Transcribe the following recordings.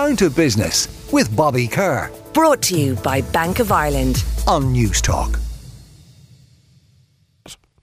Down to Business with Bobby Kerr. Brought to you by Bank of Ireland on Newstalk.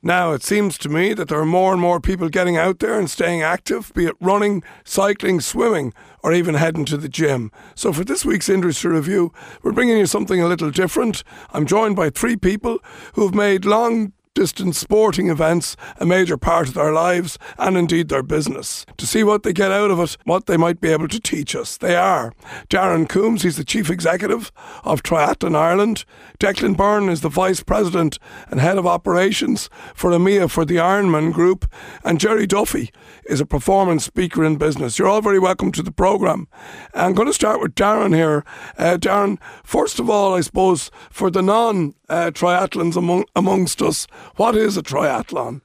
Now, it seems to me that there are more and more people getting out there and staying active, be it running, cycling, swimming, or even heading to the gym. So, for this week's industry review, we're bringing you something a little different. I'm joined by three people who have made long distance sporting events a major part of their lives and indeed their business. To see what they get out of it, what they might be able to teach us, they are Darren Coombs, he's the Chief Executive of Triathlon Ireland. Declan Byrne is the Vice President and Head of Operations for EMEA for the Ironman Group. And Gerry Duffy is a performance speaker in business. You're all very welcome to the programme. I'm going to start with Darren here. Uh, Darren, first of all, I suppose, for the non uh, triathlons among, amongst us, what is a triathlon?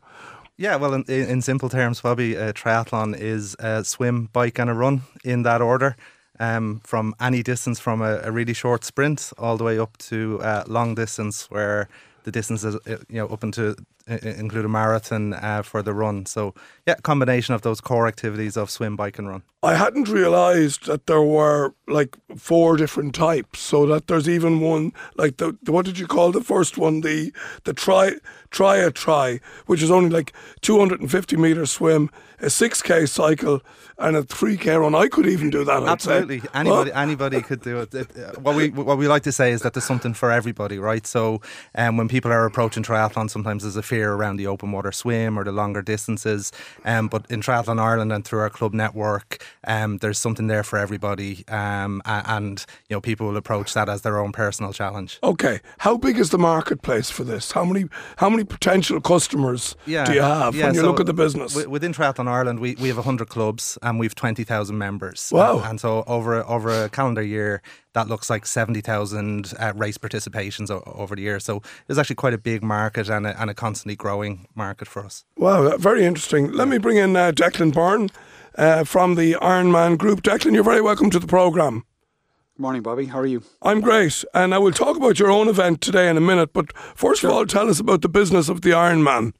Yeah, well, in, in simple terms, Bobby, a triathlon is a swim, bike, and a run in that order. Um, from any distance, from a, a, really short sprint all the way up to uh, long distance, where the distance is uh, you know up into include a marathon uh, for the run. So yeah, combination of those core activities of swim, bike, and run. I hadn't realised that there were like four different types. So that there's even one like the, the what did you call the first one? The the try try a try, which is only like 250 meter swim, a 6k cycle, and a 3k run. I could even do that. I'd Absolutely, say. anybody huh? anybody could do it. it. Uh, what we what we like to say is that there's something for everybody, right? So um, when people are approaching triathlon, sometimes there's a fear around the open water swim or the longer distances. Um, but in Triathlon Ireland and through our club network, um, there's something there for everybody. Um, and, you know, people will approach that as their own personal challenge. Okay. How big is the marketplace for this? How many how many potential customers yeah, do you have yeah, when you so look at the business? W- within Triathlon Ireland, we, we have 100 clubs and we've 20,000 members. Wow. And, and so over, over a calendar year, that looks like 70,000 uh, race participations o- over the year. So it's actually quite a big market and a, and a constantly growing market for us. Wow, very interesting. Let me bring in uh, Declan Byrne uh, from the Ironman Group. Declan, you're very welcome to the programme. Morning, Bobby. How are you? I'm great. And I will talk about your own event today in a minute. But first sure. of all, tell us about the business of the Ironman.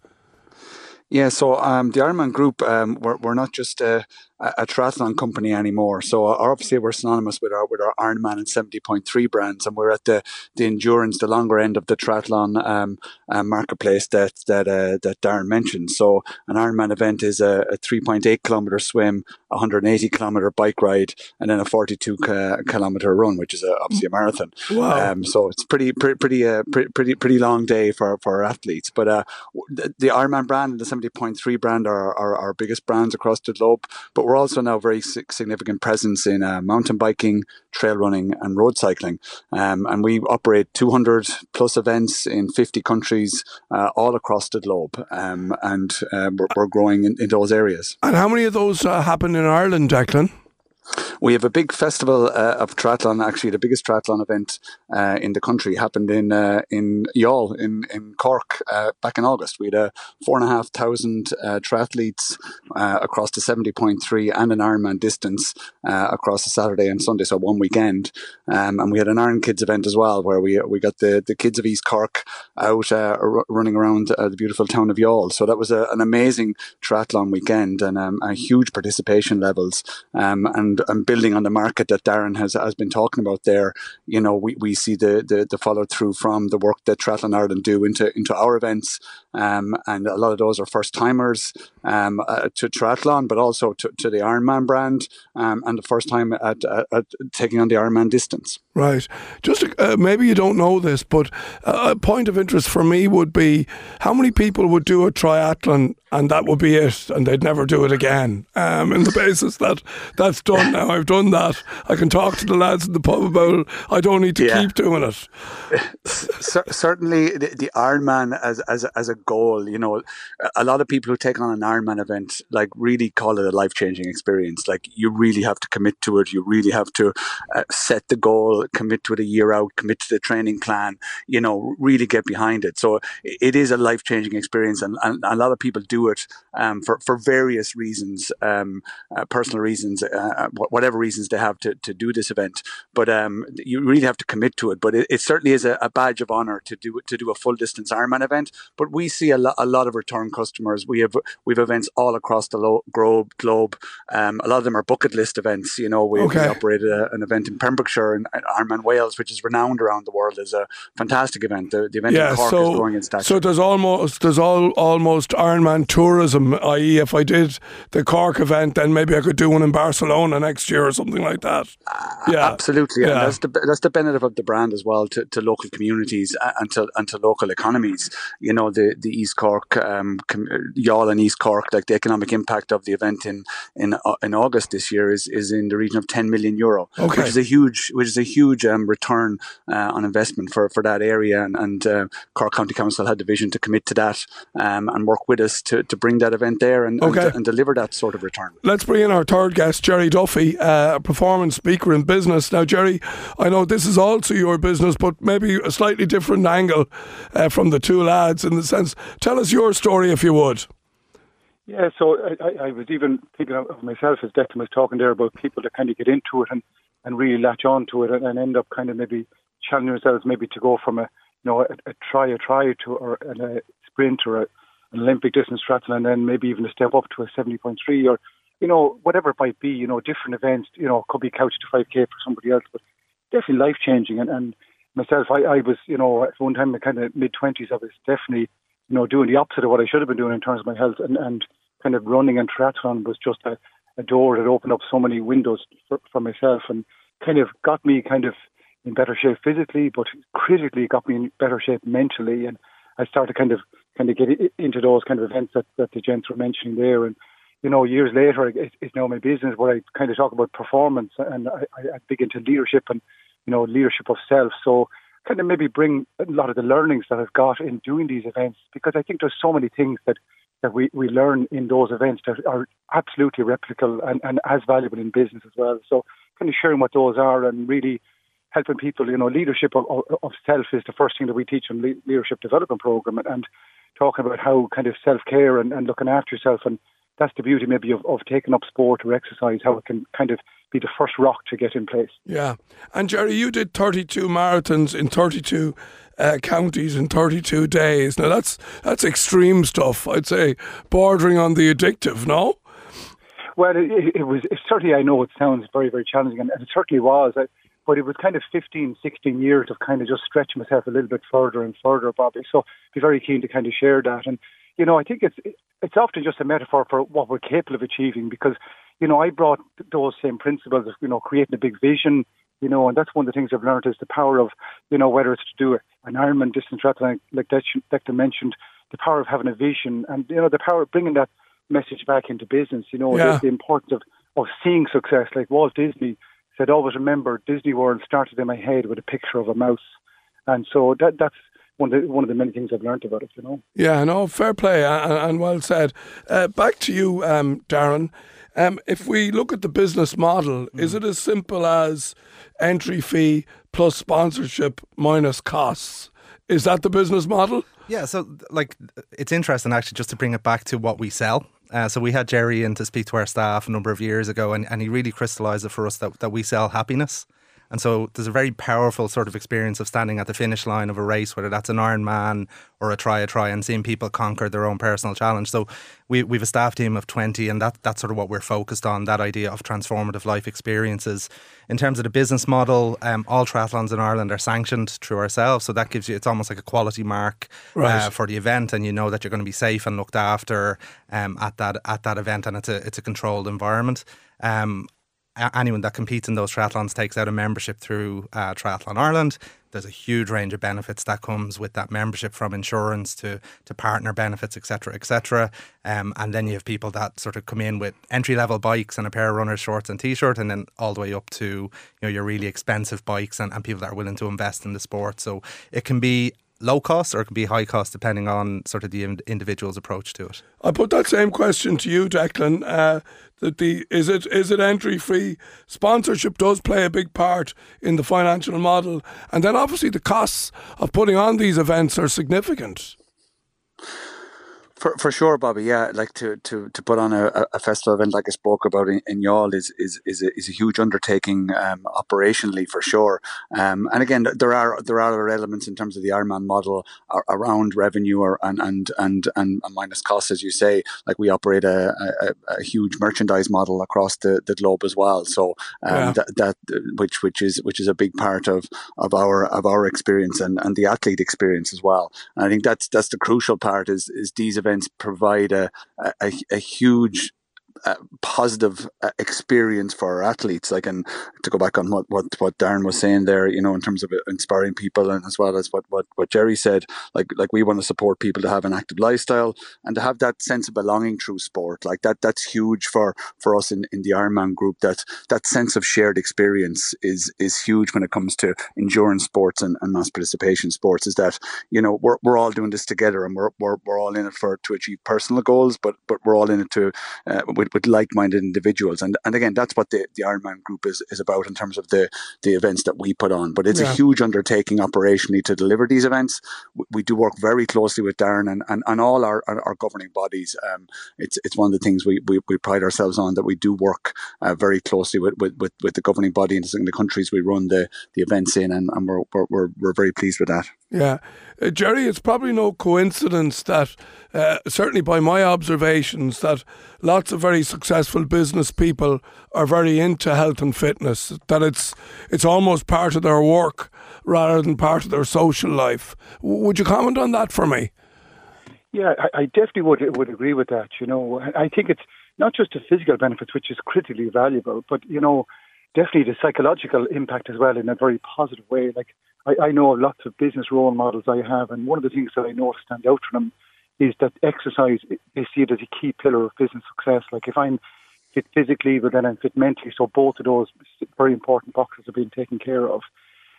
Yeah, so um, the Ironman Group, um, we're, we're not just a, a, triathlon company anymore. So uh, obviously we're synonymous with our with our Ironman and seventy point three brands, and we're at the the endurance, the longer end of the triathlon um, uh, marketplace that that uh, that Darren mentioned. So an Ironman event is a, a three point eight kilometer swim, a hundred and eighty kilometer bike ride, and then a forty two kilometer run, which is a, obviously a marathon. Wow! Um, so it's pretty pretty pretty uh, pretty pretty long day for for our athletes. But uh, the, the Ironman brand and the seventy point three brand are, are our biggest brands across the globe. But we're also now very significant presence in uh, mountain biking, trail running, and road cycling. Um, and we operate 200 plus events in 50 countries uh, all across the globe. Um, and uh, we're, we're, growing in, in, those areas. And how many of those uh, happen in Ireland, Declan? We have a big festival uh, of triathlon. Actually, the biggest triathlon event uh, in the country happened in uh, in Youghal in in Cork uh, back in August. We had a four and a half thousand uh, triathletes uh, across the seventy point three and an Ironman distance across the Saturday and Sunday, so one weekend. Um, and we had an Iron Kids event as well, where we we got the, the kids of East Cork out r- running around the beautiful town of Youghal. So that was a, an amazing triathlon weekend and um, huge participation levels. Um, and and, and building on the market that Darren has, has been talking about there, you know, we, we see the, the, the follow through from the work that Triathlon Ireland do into, into our events. Um, and a lot of those are first timers um, uh, to triathlon, but also to, to the Ironman brand um, and the first time at, at, at, taking on the Ironman distance. Right. Just uh, maybe you don't know this, but a point of interest for me would be how many people would do a triathlon and that would be it, and they'd never do it again. Um, in the basis that that's done now, I've done that. I can talk to the lads in the pub about it. I don't need to yeah. keep doing it. certainly, the, the Ironman as as as a goal, you know, a lot of people who take on an Ironman event like really call it a life changing experience. Like you really have to commit to it. You really have to uh, set the goal, commit to it a year out, commit to the training plan. You know, really get behind it. So it is a life changing experience, and, and a lot of people do it um, for for various reasons, um, uh, personal reasons, uh, uh whatever reasons they have to, to do this event. But um, you really have to commit to it. But it, it certainly is a, a, badge of honor to do to do a full distance Ironman event. But we see a, lo- a lot of return customers. We have we've events all across the lo- globe. Globe. Um, a lot of them are bucket list events. You know, we, Okay. we operated a, an event in Pembrokeshire and Ironman Wales, which is renowned around the world as a fantastic event. The, the event Yeah, in Cork so is growing in stature. so there's almost there's all almost Ironman tourism. I.e., if I did the Cork event, then maybe I could do one in Barcelona next year or something like that. Yeah, Absolutely, and Yeah. that's the that's the benefit of the brand as well to, to local communities and to and to local economies. You know, the the East Cork, um, Youghal and East Cork, like the economic impact of the event in in uh, in August this year is is in the region of ten million euro, Okay. which is a huge which is a huge um, return uh, on investment for, for that area. And, and uh, Cork County Council had the vision to commit to that um, and work with us to, to bring that event there and, Okay. and, and deliver that sort of return. Let's bring in our third guest, Gerry Duffy, uh, a performance speaker in business. Now, Gerry, I know this is also your business, but maybe a slightly different angle uh, from the two lads in the sense. Tell us your story if you would. Yeah, so I, I- was even thinking of myself as Declan was talking there about people that kind of get into it and, and really latch on to it and, and end up kind of maybe challenging themselves maybe to go from a you know a, a try a try to or a sprint or a, an Olympic distance triathlon and then maybe even a step up to a seventy point three or you know whatever it might be. You know, different events. You know, could be couch to five k for somebody else, but definitely life changing. And, and myself, I, I was you know at one time in my kind of mid twenties, I was definitely you know, doing the opposite of what I should have been doing in terms of my health, and, and kind of running and triathlon was just a, a door that opened up so many windows for, for myself, and kind of got me kind of in better shape physically, but critically got me in better shape mentally, and I started kind of kind of get into those kind of events that, that the gents were mentioning there, and you know, years later, it, it's now my business where I kind of talk about performance, and I, I dig into leadership and you know leadership of self. So kind of maybe bring a lot of the learnings that I've got in doing these events because I think there's so many things that, that we, we learn in those events that are absolutely replicable and, and as valuable in business as well. So kind of sharing what those are and really helping people, you know, leadership of, of, self is the first thing that we teach in le- leadership development program and, and talking about how kind of self-care and, and looking after yourself and that's the beauty maybe of, of taking up sport or exercise, how it can kind of be the first rock to get in place. Yeah. And Gerry, you did 32 marathons in 32 uh, counties in 32 days. Now that's that's extreme stuff. I'd say bordering on the addictive. No. Well, it, it, was it, certainly. I know it sounds very, very challenging, and, it certainly was. I, but it was kind of 15, 16 years of kind of just stretching myself a little bit further and further, Bobby. So, be very keen to kind of share that. And you know, I think it's it's often just a metaphor for what we're capable of achieving because you know I brought those same principles of you know creating a big vision. You know, and that's one of the things I've learned is the power of, you know, whether it's to do an Ironman distance triathlon, like Declan mentioned, the power of having a vision, and you know, the power of bringing that message back into business. You know, Yeah. the, the importance of, of seeing success. Like Walt Disney said, always remember Disney World started in my head with a picture of a mouse, and so that that's one of the, one of the many things I've learned about it. You know. Yeah, no, fair play and, and well said. Uh, back to you, um, Darren. Um, if we look at the business model, is it as simple as entry fee plus sponsorship minus costs? Is that the business model? Yeah, so like it's interesting actually just to bring it back to what we sell. Uh, so we had Gerry in to speak to our staff a number of years ago, and, and he really crystallized it for us that, that we sell happiness. And so there's a very powerful sort of experience of standing at the finish line of a race, whether that's an Ironman or a try a try, and seeing people conquer their own personal challenge. So we we've a staff team of 20, and that that's sort of what we're focused on. That idea of transformative life experiences. In terms of the business model, um, all triathlons in Ireland are sanctioned through ourselves, so that gives you it's almost like a quality mark Right. uh, for the event, and you know that you're going to be safe and looked after um, at that at that event, and it's a it's a controlled environment. Um, anyone that competes in those triathlons takes out a membership through uh, Triathlon Ireland. There's a huge range of benefits that comes with that membership, from insurance to to partner benefits, etc., etc. Um, and then you have people that sort of come in with entry level bikes and a pair of runners shorts and t-shirt, and then all the way up to you know your really expensive bikes and, and people that are willing to invest in the sport. So it can be low cost or it can be high cost depending on sort of the individual's approach to it. I put that same question to you, Declan. Uh, that the is it is it entry free? Sponsorship does play a big part in the financial model, and then obviously the costs of putting on these events are significant. For, for sure, Bobby. Yeah, like to, to, to put on a, a festival event like I spoke about in, in Youghal is is is a, is a huge undertaking um, operationally for sure. Um, and again, there are there are other elements in terms of the Ironman model around revenue or and and and and minus costs, as you say. Like we operate a, a, a huge merchandise model across the, the globe as well. So um, yeah. that, that which which is which is a big part of of our of our experience and, and the athlete experience as well. And I think that's that's the crucial part is is these events events provide a, a, a huge uh, positive uh, experience for our athletes. Like, and to go back on what, what, what Darren was saying there, you know, in terms of inspiring people, and as well as what, what, what Gerry said, like like we want to support people to have an active lifestyle and to have that sense of belonging through sport. Like that, that's huge for for us in, in the Ironman group. That that sense of shared experience is is huge when it comes to endurance sports and, and mass participation sports. Is that you know we're, we're all doing this together and we're, we're, we're all in it for to achieve personal goals, but but we're all in it to uh, with, with like-minded individuals. And and again, that's what the, the Ironman group is, is about in terms of the, the events that we put on. But it's yeah. a huge undertaking operationally to deliver these events. We, we, do work very closely with Darren and, and, and all our, our, our governing bodies. Um, it's it's one of the things we, we, we pride ourselves on that we do work uh, very closely with, with, with, with, the governing body in the countries we run the, the events in, and, and we're, we're, we're very pleased with that. Yeah. Uh, Jerry, it's probably no coincidence that, uh, certainly by my observations, that lots of very successful business people are very into health and fitness, that it's, it's almost part of their work rather than part of their social life. Would you comment on that for me? Yeah, I, I definitely would would agree with that. You know, I think it's not just the physical benefits, which is critically valuable, but you know, definitely the psychological impact as well in a very positive way. Like I, I know lots of business role models I have, and one of the things that I know stand out from them is that exercise they see it as a key pillar of business success. Like if I'm fit physically, but then I'm fit mentally, so both of those very important boxes are being taken care of.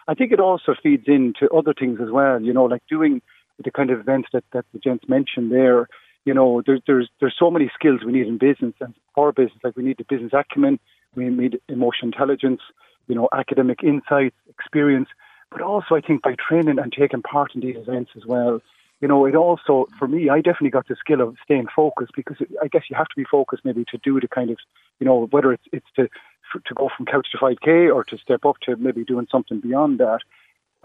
I think it also feeds into other things as well. You know, like doing the kind of events that that the gents mentioned there. You know, there's there's there's so many skills we need in business and for business. Like we need the business acumen, we need emotional intelligence, you know, academic insights, experience, but also I think by training and taking part in these events as well, you know, it also, for me, I definitely got the skill of staying focused because I guess you have to be focused maybe to do the kind of, you know, whether it's, it's to, to go from couch to 5K or to step up to maybe doing something beyond that.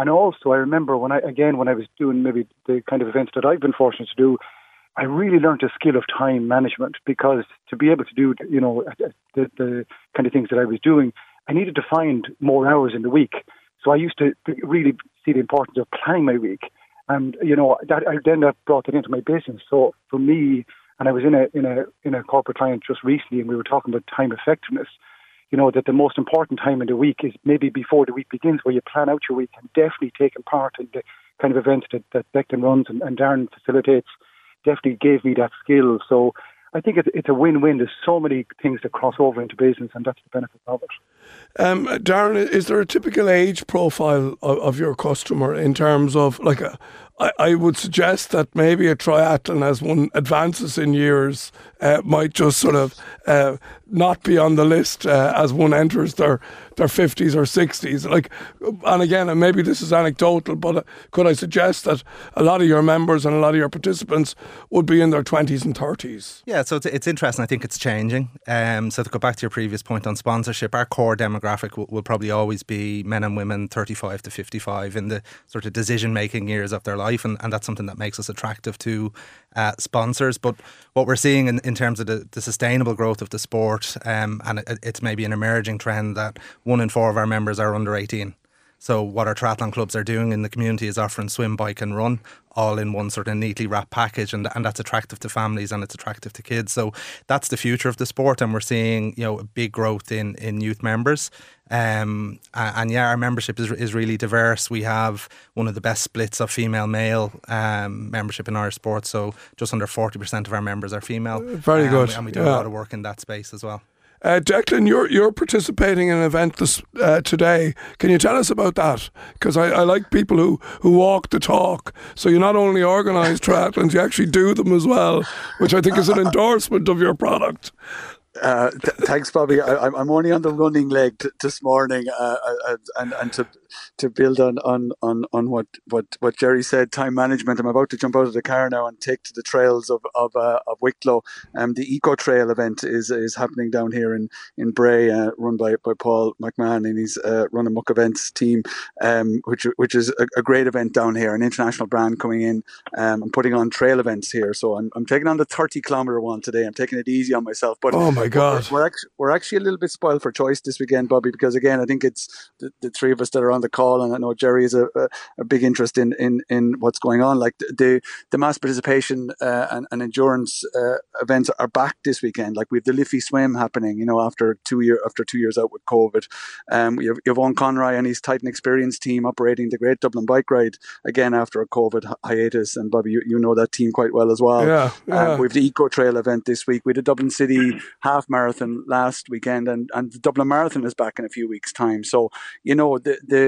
And also, I remember when I, again, when I was doing maybe the kind of events that I've been fortunate to do, I really learned a skill of time management because to be able to do, you know, the, the kind of things that I was doing, I needed to find more hours in the week. So I used to really see the importance of planning my week, and you know that I then that brought it into my business. So for me, and I was in a in a in a corporate client just recently, and we were talking about time effectiveness. You know that the most important time in the week is maybe before the week begins, where you plan out your week and definitely taking part in the kind of events that that Declan runs and, and Darren facilitates definitely gave me that skill. So I think it's, it's a win-win. There's so many things that cross over into business, and that's the benefit of it. Um, Darren, is there a typical age profile of, of your customer in terms of like a, I, I would suggest that maybe a triathlon, as one advances in years, uh, might just sort of uh, not be on the list uh, as one enters their their fifties or sixties. Like, and again, and maybe this is anecdotal, but uh, could I suggest that a lot of your members and a lot of your participants would be in their twenties and thirties? Yeah, so it's, it's interesting. I think it's changing. Um, so to go back to your previous point on sponsorship, our core demographic will, will probably always be men and women thirty-five to fifty-five in the sort of decision-making years of their life life, and, and that's something that makes us attractive to uh, sponsors. But what we're seeing in, in terms of the, the sustainable growth of the sport, um, and it, it's maybe an emerging trend that one in four of our members are under 18. So what our triathlon clubs are doing in the community is offering swim, bike, and run all in one sort of neatly wrapped package, and and that's attractive to families and it's attractive to kids. So that's the future of the sport, and we're seeing you know a big growth in in youth members. Um, and yeah, our membership is is really diverse. We have one of the best splits of female male um, membership in Irish sports. So just under forty percent of our members are female. Very um, good, and we do yeah. a lot of work in that space as well. Uh, Declan, you're you're participating in an event this uh, today. Can you tell us about that? Because I, I like people who, who walk the talk. So you not only organise triathlons, you actually do them as well, which I think is an endorsement of your product. Uh, th- thanks, Bobby. I, am only on the running leg t- this morning, uh, uh, and and to to build on, on, on, on what, what, what Gerry said, time management. I'm about to jump out of the car now and take to the trails of of, uh, of Wicklow. Um, the Eco Trail event is is happening down here in in Bray, uh, run by, by Paul McMahon and his uh, Run Amok Events team, um, which which is a, a, great event down here, an international brand coming in um, and putting on trail events here. So I'm, I'm taking on the 30 kilometer one today. I'm taking it easy on myself, but oh my god, we're, we're actually we're actually a little bit spoiled for choice this weekend, Bobby, because again I think it's the, the three of us that are on the call, and I know Gerry is a, a, a big interest in, in, in what's going on. Like the the mass participation uh, and, and, endurance uh, events are back this weekend. Like we have the Liffey Swim happening, you know, after two year after two years out with COVID. Um, we have Yvonne Conroy and his Titan Experience team operating the Great Dublin Bike Ride again after a COVID hiatus. And Bobby, you, you know that team quite well as well. Yeah, yeah. Um, we have the Eco Trail event this week. We had the Dublin City Half Marathon last weekend, and and the Dublin Marathon is back in a few weeks' time. So you know the the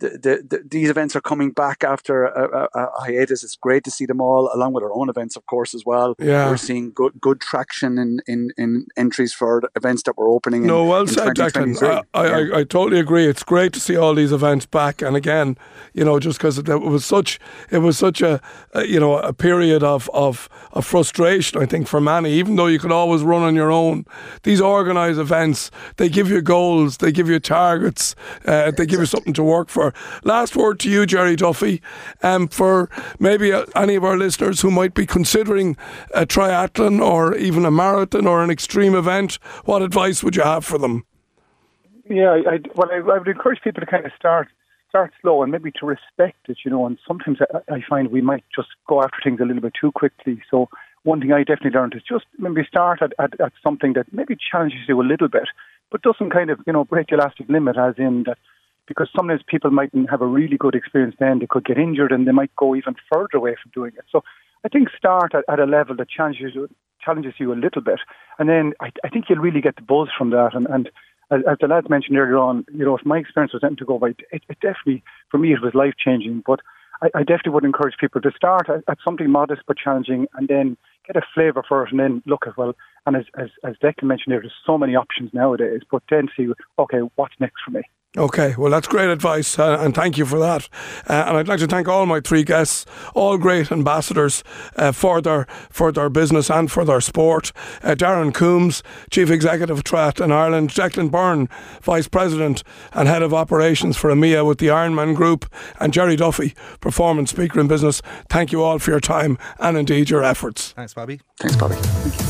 the, the, these events are coming back after a, a, a, hiatus. It's great to see them all, along with our own events, of course, as well. Yeah. We're seeing good good traction in, in, in entries for events that we're opening. No, in, well in said, Declan. I, I, yeah. I, I, totally agree. It's great to see all these events back, and again, you know, just because it, it, was such it was such a, a, you know a period of, of of frustration. I think for many, even though you could always run on your own, these organised events they give you goals, they give you targets, uh, they give you something to work for. Last word to you, Gerry Duffy, um, for maybe uh, any of our listeners who might be considering a triathlon or even a marathon or an extreme event. What advice would you have for them? Yeah, I, well, I, I would encourage people to kind of start start slow and maybe to respect it, you know. And sometimes I, I find we might just go after things a little bit too quickly. So one thing I definitely learned is just maybe start at, at, at something that maybe challenges you a little bit, but doesn't kind of you know break your elastic limit, as in that because sometimes people might have a really good experience then they could get injured and they might go even further away from doing it. So I think start at, at a level that challenges you, challenges you a little bit, and then I, I think you'll really get the buzz from that. And, and as, as, the lads mentioned earlier on, you know, if my experience was anything to go by, it, it definitely for me it was life changing. But I, I, definitely would encourage people to start at, at, something modest but challenging, and then get a flavour for it, and then look as well. And as as, as Declan mentioned, there, there's so many options nowadays. But then see, okay, what's next for me? Okay, well, that's great advice, uh, and thank you for that. Uh, and I'd like to thank all my three guests, all great ambassadors uh, for their for their business and for their sport. Uh, Darren Coombs, Chief Executive of in Ireland, Declan Byrne, Vice President and Head of Operations for EMEA with the Ironman Group, and Gerry Duffy, Performance Speaker in Business. Thank you all for your time and indeed your efforts. Thanks, Bobby. Thanks, Bobby.